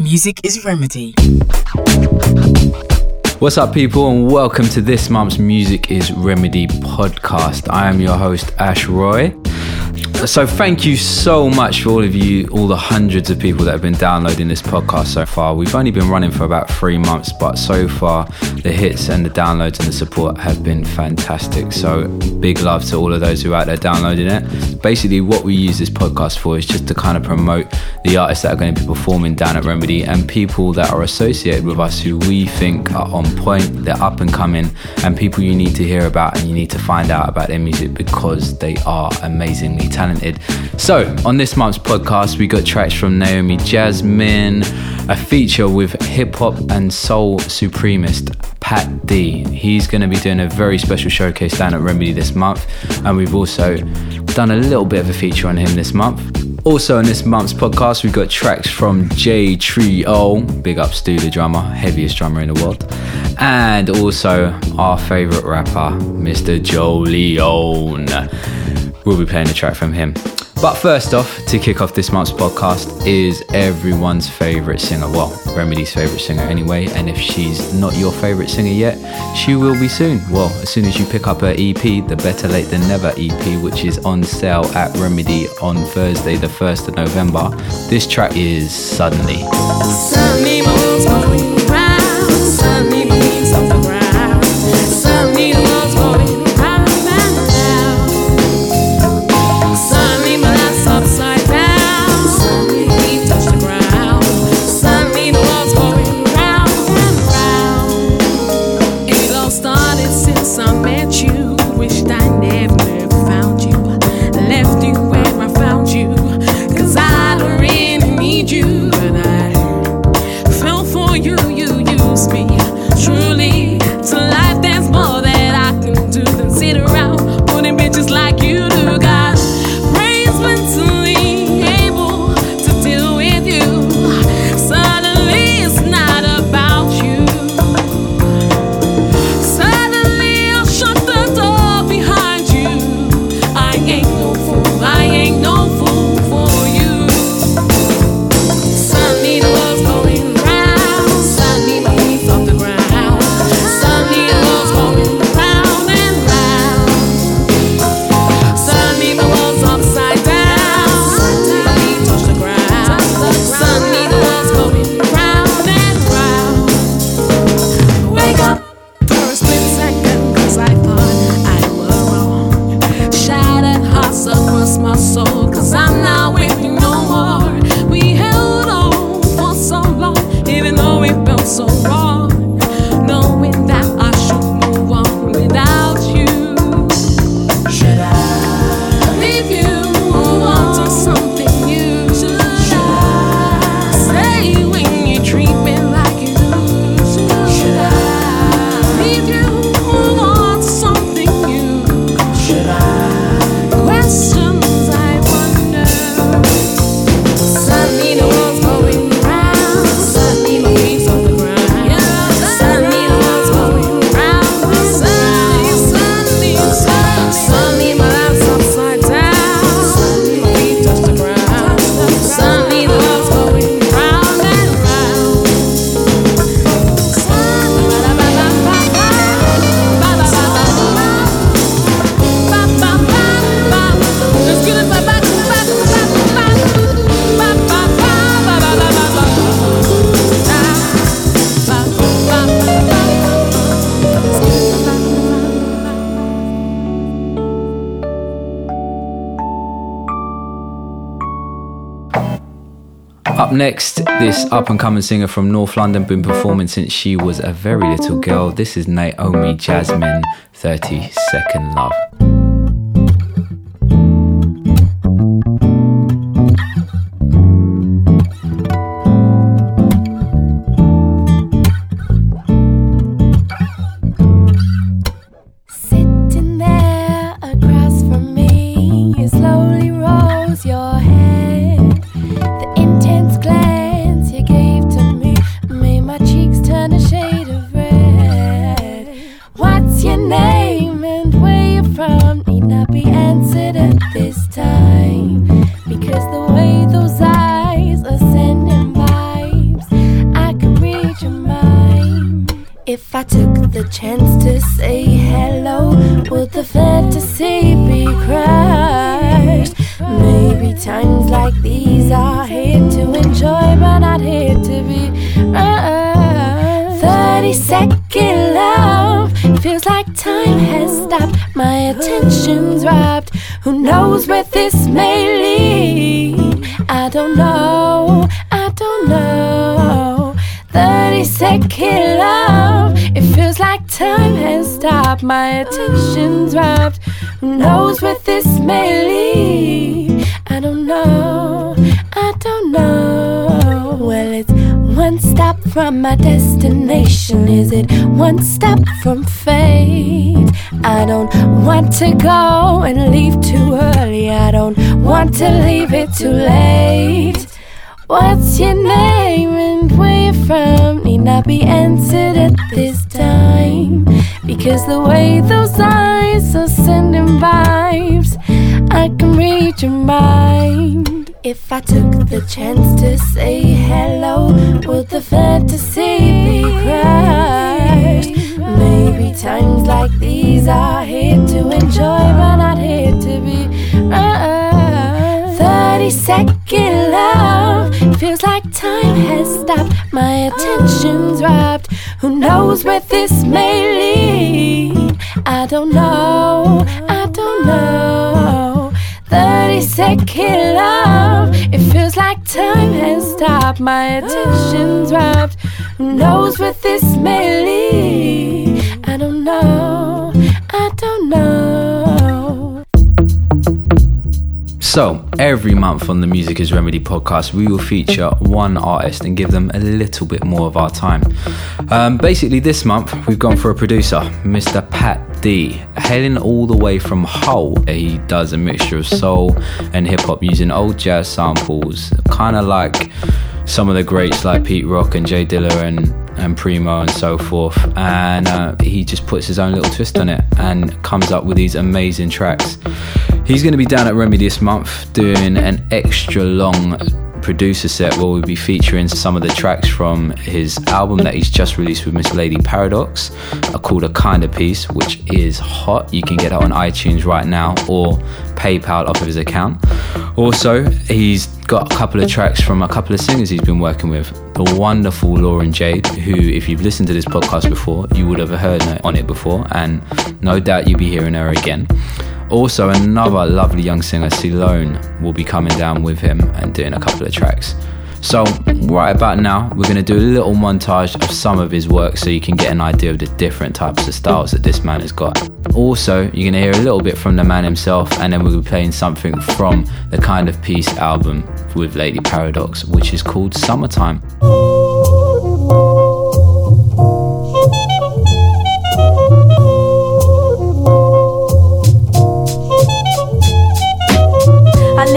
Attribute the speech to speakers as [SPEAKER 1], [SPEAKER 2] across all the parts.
[SPEAKER 1] Music is Remedy.
[SPEAKER 2] What's up, people, and welcome to this month's Music is Remedy podcast. I am your host, Ash Roy. So, thank you so much for all of you, all the hundreds of people that have been downloading this podcast so far. We've only been running for about three months, but so far the hits and the downloads and the support have been fantastic. So, big love to all of those who are out there downloading it. Basically, what we use this podcast for is just to kind of promote the artists that are going to be performing down at Remedy and people that are associated with us who we think are on point, they're up and coming, and people you need to hear about and you need to find out about their music because they are amazingly talented talented. So, on this month's podcast, we got tracks from Naomi Jasmine, a feature with hip hop and soul supremacist Pat D. He's going to be doing a very special showcase down at Remedy this month, and we've also done a little bit of a feature on him this month. Also, in this month's podcast, we've got tracks from J Trio, big up Stu the drummer, heaviest drummer in the world, and also our favourite rapper, Mr. Joe Leone we'll be playing a track from him. But first off, to kick off this month's podcast is everyone's favourite singer. Well, Remedy's favourite singer anyway. And if she's not your favourite singer yet, she will be soon. Well, as soon as you pick up her EP, the Better Late Than Never EP, which is on sale at Remedy on Thursday, the 1st of November, this track is Suddenly. Suddenly Up next, this up and coming singer from North London, been performing since she was a very little girl. This is Naomi Jasmine, 30 Second Love.
[SPEAKER 3] Because the way those eyes are sending vibes I could read your mind. If I took the chance to say hello, would the fantasy be crushed? Maybe times like these are here to enjoy, but not here to be rushed. 30 second love feels like time has stopped. My attention's robbed. Who knows where this may lead? I don't know, I don't know. 30 second love. It feels like time has stopped. My attention's robbed. Who knows where this may lead? I don't know. I don't know. Well, it's one stop from my destination. Is it one step from fate? I don't want to go and leave too early. I don't want to leave it too late. What's your name and where you from? Need not be answered at this time. Because the way those eyes are sending vibes, I can read your mind. If I took the chance to say hello, would the fantasy be crushed? Maybe times like these are here to enjoy, but not here to be uh-uh. rushed. 30 second love feels like time has stopped. My attention's robbed. Who knows where this may lead? I don't know, I don't know. 30 second love, it feels like time has stopped. My attention's robbed. Knows where this may lead? I don't know, I don't know.
[SPEAKER 4] So, every month on the Music is Remedy podcast, we will feature one artist and give them a little bit more of our time. Um, basically, this month we've gone for a producer, Mr. Pat D, hailing all the way from Hull. He does a mixture of soul and hip hop using old jazz samples, kind of like some of the greats like Pete Rock and Jay Dilla and, and Primo and so forth. And uh, he just puts his own little twist on it and comes up with these amazing tracks. He's going to be down at Remy this month doing an extra long producer set where we'll be featuring some of the tracks from his album that he's just released with Miss Lady Paradox, called A Kind of Peace, which is hot. You can get it on iTunes right now or PayPal off of his account. Also, he's got a couple of tracks from a couple of singers he's been working with. The wonderful Lauren Jade, who, if you've listened to this podcast before, you would have heard on it before, and no doubt you'll be hearing her again. Also, another lovely young singer, Celone, will be coming down with him and doing a couple of tracks. So, right about now, we're going to do a little montage of some of his work so you can get an idea of the different types of styles that this man has got. Also, you're going to hear a little bit from the man himself, and then we'll be playing something from the Kind of Peace album with Lady Paradox, which is called Summertime.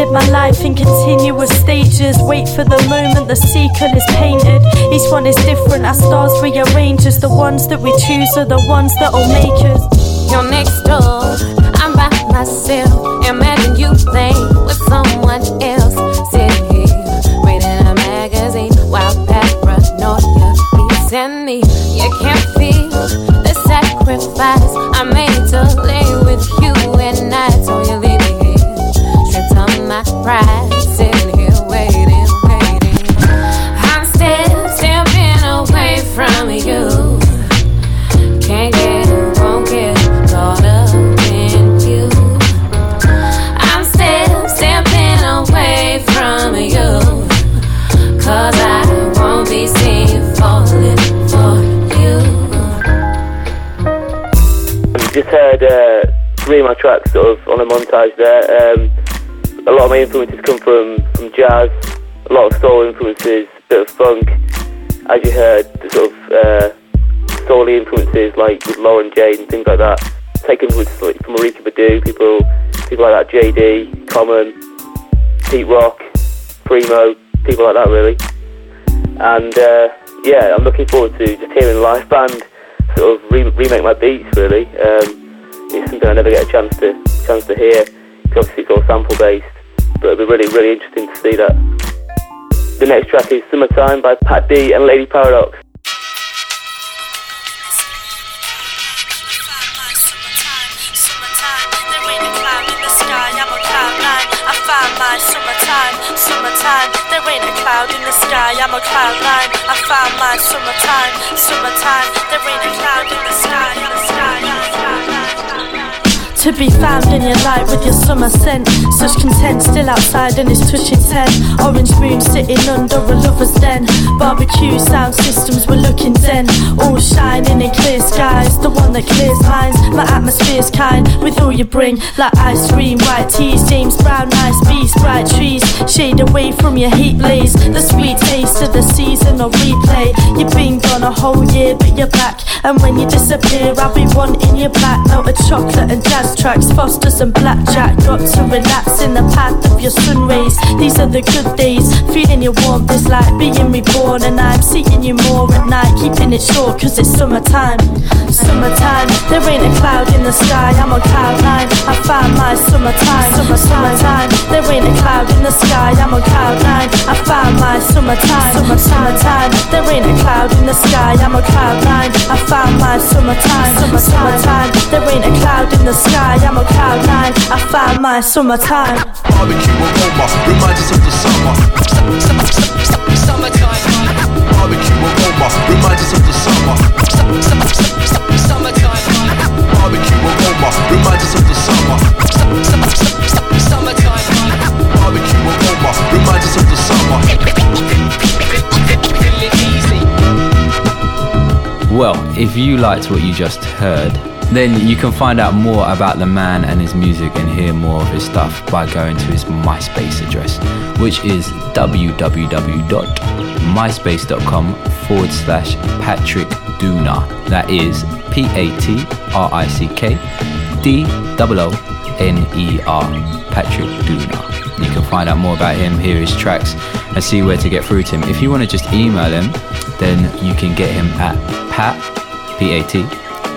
[SPEAKER 5] Live my life in continuous stages. Wait for the moment the sequel is painted. Each one is different our stars rearrange us. The ones that we choose are the ones that'll make us.
[SPEAKER 2] You're next door, I'm by myself. Imagine you playing with someone else. Sitting here, reading a magazine while paranoia beats in me. You can't feel the sacrifice I made to lay with you at night. So you're leaving
[SPEAKER 6] there. Um, a lot of my influences come from, from jazz, a lot of soul influences, a bit of funk. As you heard, the sort of uh, soul influences like with Lauren Jade and things like that. Take influences like from Erykah Badu, people people like that, JD, Common, Pete Rock, Primo, people like that really. And uh, yeah, I'm looking forward to just hearing live band sort of re- remake my beats really. Um, it's something I never get a chance to comes to here. Obviously, it's all sample based, but it'll be really, really interesting to see that. The next track is Summertime by Pat D and Lady Paradox.
[SPEAKER 5] Summertime, summertime, there ain't a cloud in the sky, I'm a cloud nine. I found my summertime, summertime. There ain't a cloud in the sky, in the sky. To be found in your light with your summer scent. Such content still outside and it's touching ten. Orange moon sitting under a lover's den. Barbecue sound systems were looking zen. All shining clear skies. The one that clears minds. My atmosphere's kind with all you bring. Like ice cream, white teas, James Brown, nice beast, bright trees. Shade away from your heat blaze. The sweet taste of the seasonal replay. You've been gone a whole year, but you're back. And when you disappear, I'll be wanting you back. Melted chocolate and jazz tracks, Fosters and blackjack. Got to relax in the path of your sun rays. These are the good days, feeling your warmth is like being reborn. And I'm seeing you more at night, keeping it short, cause it's summertime. Summertime, there ain't a cloud in the sky, I'm on cloud nine. I found my summertime, summer, summertime. There ain't a cloud in the sky, I'm on cloud nine. I found my summertime, summer, summertime. There ain't a cloud in the sky, I'm on cloud nine. I found my summertime, summer, summertime. There ain't a cloud in the sky. I'm a cloud nine. I found my summertime.
[SPEAKER 7] Barbecue aroma reminds us of the summer.
[SPEAKER 8] Summertime.
[SPEAKER 7] Barbecue us of the summer. Us of the summer. Us of the summer.
[SPEAKER 4] Well, if you liked what you just heard, then you can find out more about the man and his music and hear more of his stuff by going to his MySpace address, which is www.myspace.com forward slash Patrick Dooner. That is P A T R I C K D O O N E R. Patrick Dooner. You can find out more about him, hear his tracks, and see where to get through to him. If you want to just email him, then you can get him at pat, P-A-T,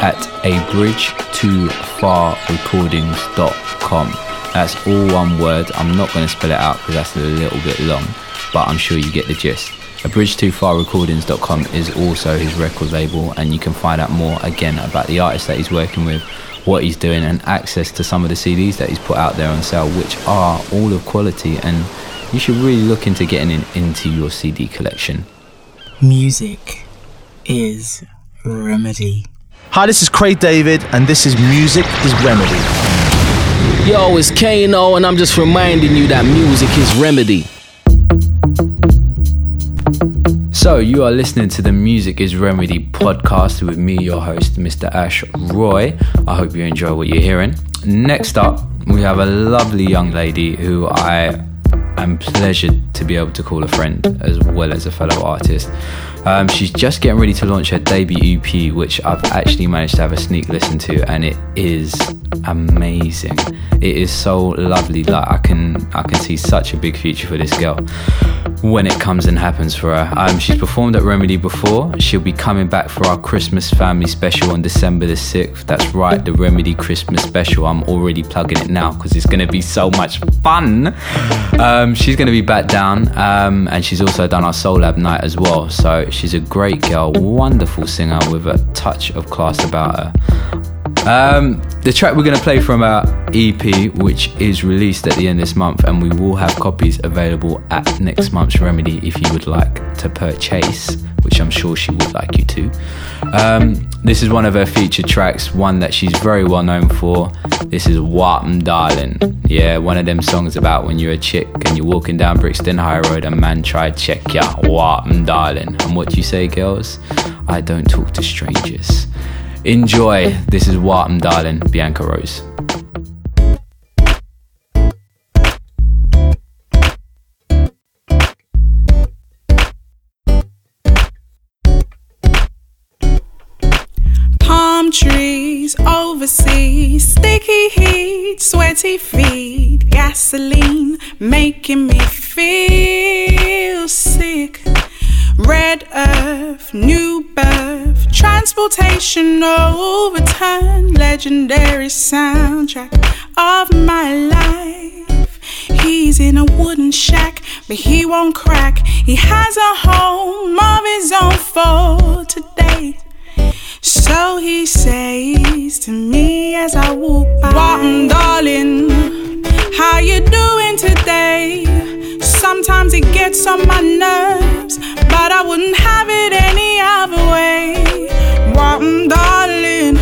[SPEAKER 4] at a bridge too far recordings.com. That's all one word. I'm not going to spell it out because that's a little bit long, but I'm sure you get the gist. A bridge too far recordings.com is also his record label, and you can find out more again about the artists that he's working with, what he's doing, and access to some of the CDs that he's put out there on sale, which are all of quality. And you should really look into getting in, into your CD collection.
[SPEAKER 1] Music is remedy.
[SPEAKER 9] Hi, this is Craig David, and this is Music is Remedy.
[SPEAKER 10] Yo, it's Kano, and I'm just reminding you that music is remedy.
[SPEAKER 4] So, you are listening to the Music is Remedy podcast with me, your host, Mr. Ash Roy. I hope you enjoy what you're hearing. Next up, we have a lovely young lady who I am pleasured to be able to call a friend as well as a fellow artist. Um, she's just getting ready to launch her debut EP, which I've actually managed to have a sneak listen to, and it is amazing. It is so lovely. Like I can, I can see such a big future for this girl when it comes and happens for her. Um, she's performed at Remedy before. She'll be coming back for our Christmas family special on December the 6th. That's right, the Remedy Christmas special. I'm already plugging it now because it's going to be so much fun. Um, she's going to be back down, um, and she's also done our Soul Lab night as well. So she's a great girl, wonderful singer with a touch of class about her. Um, the track we're going to play from our EP, which is released at the end of this month, and we will have copies available at next month's Remedy if you would like to purchase, which I'm sure she would like you to. Um, this is one of her featured tracks, one that she's very well known for. This is Wharton Darling. Yeah, one of them songs about when you're a chick and you're walking down Brixton High Road and man tried check ya, Wharton Darling. And what do you say, girls? I don't talk to strangers. Enjoy. This is Wharton Darling, Bianca Rose.
[SPEAKER 11] Palm trees overseas, sticky heat, sweaty feet, gasoline making me feel sick. Red earth, new birth, transportation overturn, legendary soundtrack of my life. He's in a wooden shack, but he won't crack. He has a home of his own for today. So he says to me as I walk by, Walton, darling, how you doing today? Sometimes it gets on my nerves, but I wouldn't have it any other way. Well, darling,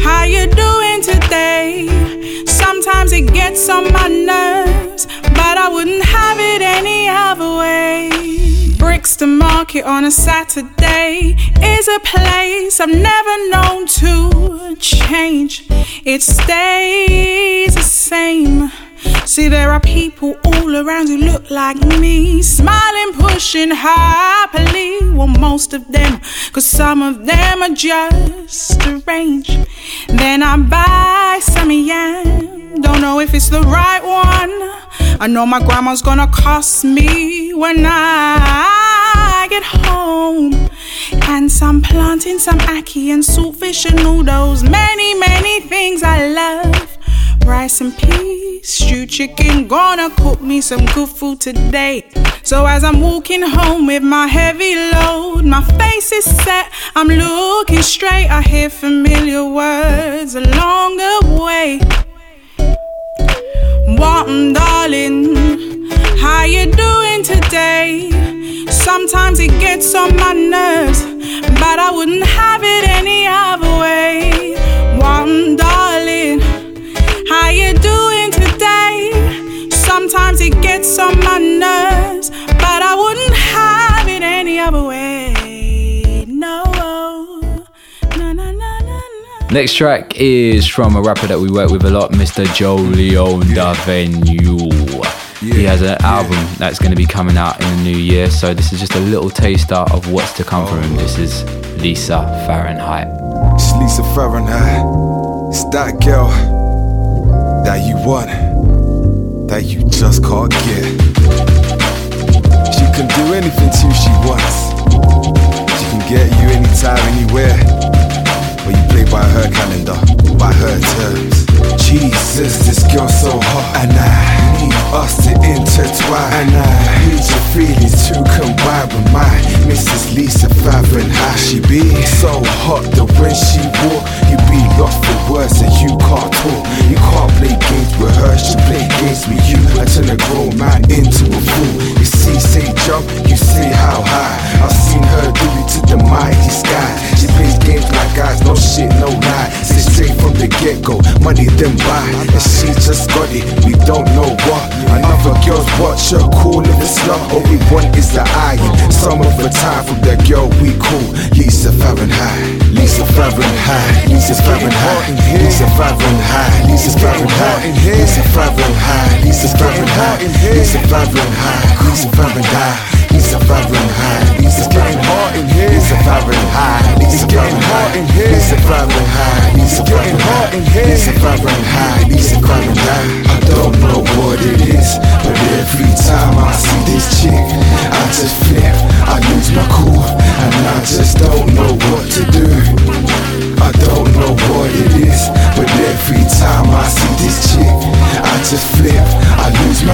[SPEAKER 11] how you doing today? Sometimes it gets on my nerves, Brixton Market on a Saturday is a place I've never known to change. It stays the same. See, there are people all around who look like me, smiling, pushing happily. Well, most of them, cause some of them are just strange. Then I buy some yam, don't know if it's the right one. I know my grandma's gonna cost me when I get home. And some planting, some ackee and saltfish and noodles. Many, many things I love rice and peas, stewed chicken. Gonna cook me some good food today. So as I'm walking home with my heavy load, my face is set. I'm looking straight. I hear familiar words along the way. What, darling? How you doing today? Sometimes it gets on my nerves, but I wouldn't have it any other way. What, darling? It gets on my nerves, but I wouldn't have it any other way. No. No, no, no, no, no.
[SPEAKER 4] Next track is from a rapper that we work with a lot, Mr. Joe Leon da Venue. He has an album that's going to be coming out in the new year, so this is just a little taster of what's to come from him. This is Lisa Fahrenheit.
[SPEAKER 8] It's Lisa Fahrenheit. It's that girl that you want, that you just can't get. She can do anything to you she wants. She can get you anytime, anywhere. But you play by her calendar, by her terms. Jesus, this girl's so hot, and I need us to intertwine. And I need your feelings to combine with mine. Mrs. Lisa Fahrenheit, she be so hot that when she walk, you be lost for words and you can't talk. You can't play games with her, she play games with you. I turn a grown man into a fool. You see, say jump, you say how high. I've seen her do it to the mighty sky. She plays games like guys, no shit, no lie. Say straight from the get go, money then buy. And she just got it, we don't know what. Another girls watch her cool in the slut. All we want is the iron. Some of the time from that girl we call Lisa Fahrenheit. Lisa Fahrenheit. Lisa Fahrenheit. Lisa Fahrenheit. Lisa Fahrenheit. Lisa Fahrenheit. Lisa Fahrenheit. Lisa Fahrenheit. Lisa Fahrenheit. He's a vibrant high. It's a getting hot in here. He's a vibrant high. It's getting hot in here. It's a vibrant high. It's getting hot in here. It's a vibrant high. It's a vibrant high. I don't know what it is, but every time I see this chick, I just flip. I lose my cool, and I just don't know what to do. I don't know what it is, but every time I see this chick, I just flip. I lose my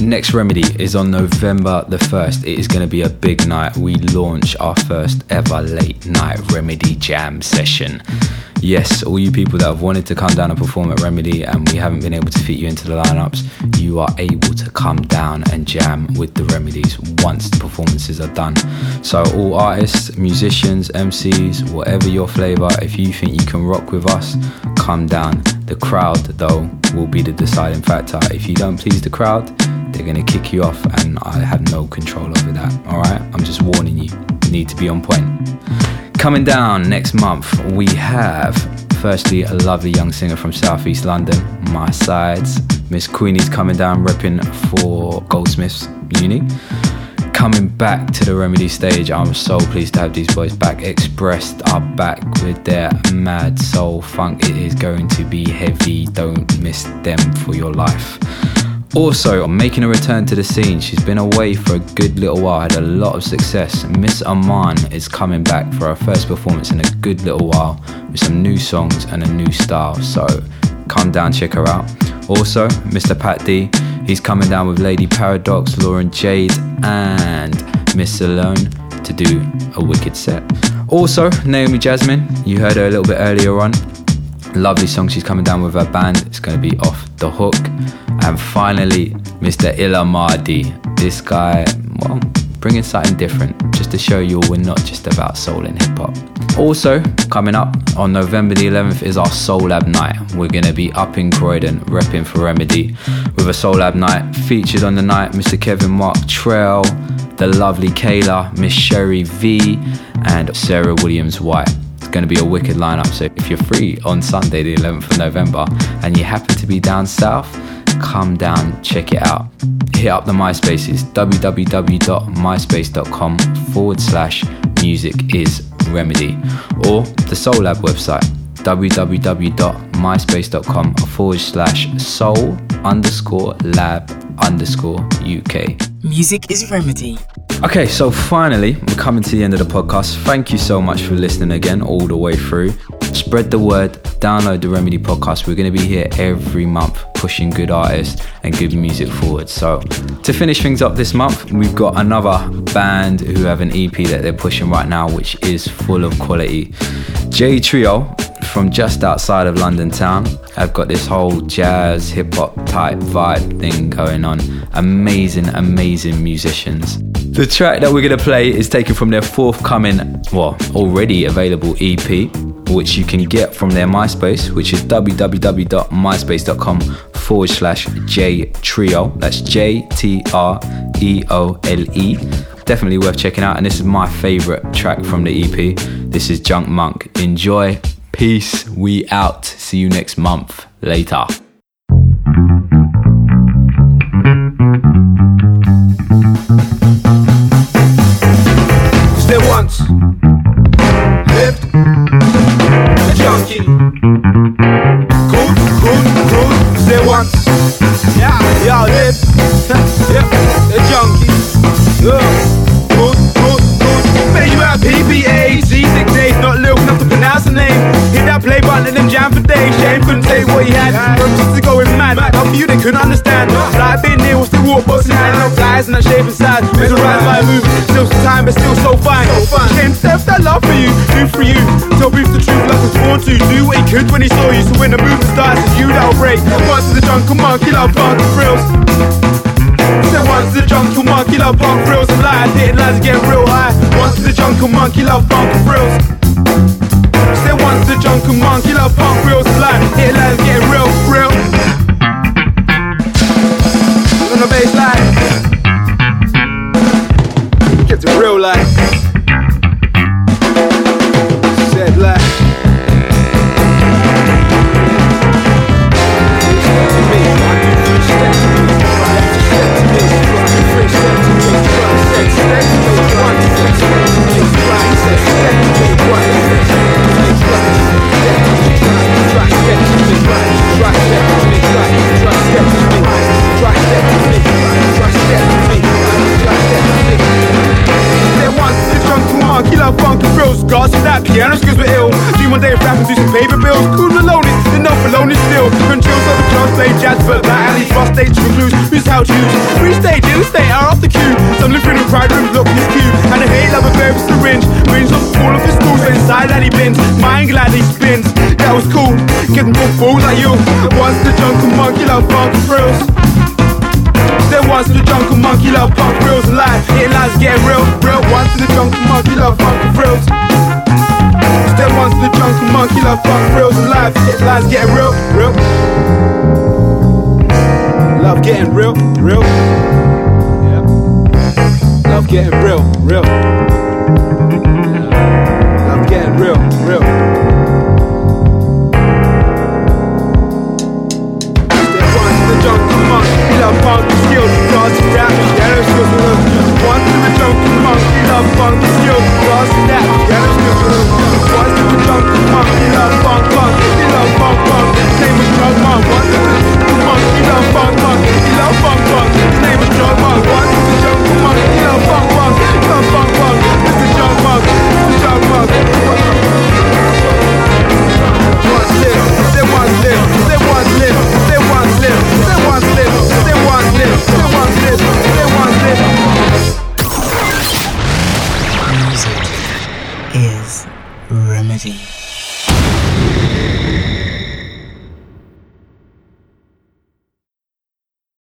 [SPEAKER 4] next remedy is on November the 1st. It is going to be a big night. We launch our first ever late night remedy jam session. Yes, all you people that have wanted to come down and perform at Remedy and we haven't been able to fit you into the lineups, you are able to come down and jam with the Remedies once the performances are done. So, all artists, musicians, MCs, whatever your flavour, if you think you can rock with us, come down. The crowd, though, will be the deciding factor. If you don't please the crowd, they're going to kick you off, and I have no control over that. Alright? I'm just warning you. You need to be on point. Coming down next month, we have Firstly, a lovely young singer from Southeast London, My Sides. Miss Queenie's coming down repping for Goldsmiths Uni. Coming back to the Remedy stage, I'm so pleased to have these boys back. Expressed are back with their mad soul funk. It is going to be heavy. Don't miss them for your life. Also, I'm making a return to the scene, she's been away for a good little while, had a lot of success. Miss Aman is coming back for her first performance in a good little while with some new songs and a new style. So come down, check her out. Also, Mr. Pat D, he's coming down with Lady Paradox, Lauren Jade, and Miss Alone to do a wicked set. Also, Naomi Jasmine, you heard her a little bit earlier on. Lovely song she's coming down with her band. It's going to be off the hook. And finally, Mr. Ilamadi. This guy, well, bringing something different just to show you all we're not just about soul and hip hop. Also, coming up on November the 11th is our Soul Lab night. We're going to be up in Croydon repping for Remedy with a Soul Lab night. Featured on the night, Mr. Kevin Mark Trail, the lovely Kayla, Miss Sherry V, and Sarah Williams White. Going to be a wicked lineup. So if you're free on Sunday, the 11th of November, and you happen to be down south, come down, check it out. Hit up the MySpaces, www.myspace.com forward slash music is remedy, or the Soul Lab website, www.myspace.com forward slash soul underscore lab underscore UK.
[SPEAKER 1] Music is remedy.
[SPEAKER 4] Okay, so finally, we're coming to the end of the podcast. Thank you so much for listening again, all the way through. Spread the word, download the Remedy podcast. We're going to be here every month pushing good artists and good music forward. So, to finish things up this month, we've got another band who have an EP that they're pushing right now, which is full of quality. J Trio from just outside of London town. I've got this whole jazz, hip hop type vibe thing going on. Amazing, amazing musicians. The track that we're going to play is taken from their forthcoming, well, already available EP, which you can get from their MySpace, which is www.myspace.com forward slash J Trio. That's J T R E O L E. Definitely worth checking out. And this is my favorite track from the EP. This is Junk Monk. Enjoy. Peace. We out. See you next month. Later.
[SPEAKER 12] You. Once the jungle monkey, love funk frills. Said once the jungle monkey, love funk frills and lies. Hitting lines get real high. Once the jungle monkey, love funk frills. Said once the jungle monkey, love funk frills and lies. Hitting lines get real, real. On the baseline. Get to real life. Killer funk and frills, scars from that piano skills were ill. Dream one day of rapping, do some paper bills. Cool alone, alone is still. Controls of the clubs, play jazz, but like alley, frost stage, recluse. Who's how to use? Free stage, in the state, are off the queue. Some live in the pride room, look in his. And I hate love a very syringe. Rings the wall of his schools, inside that he bins. Mine glad he spins. That was cool. Getting more fools like you. Once the jungle monkey, love funk and frills. Then once the jungle monkey, love funk frills and life. Hitting lines getting real, real. Once the jungle monkey, love funk and them ones the drunk monkey love fuck real life. Shit, lies getting real, real. Love getting real, real. Yeah. Love getting real, real. Love getting real, real.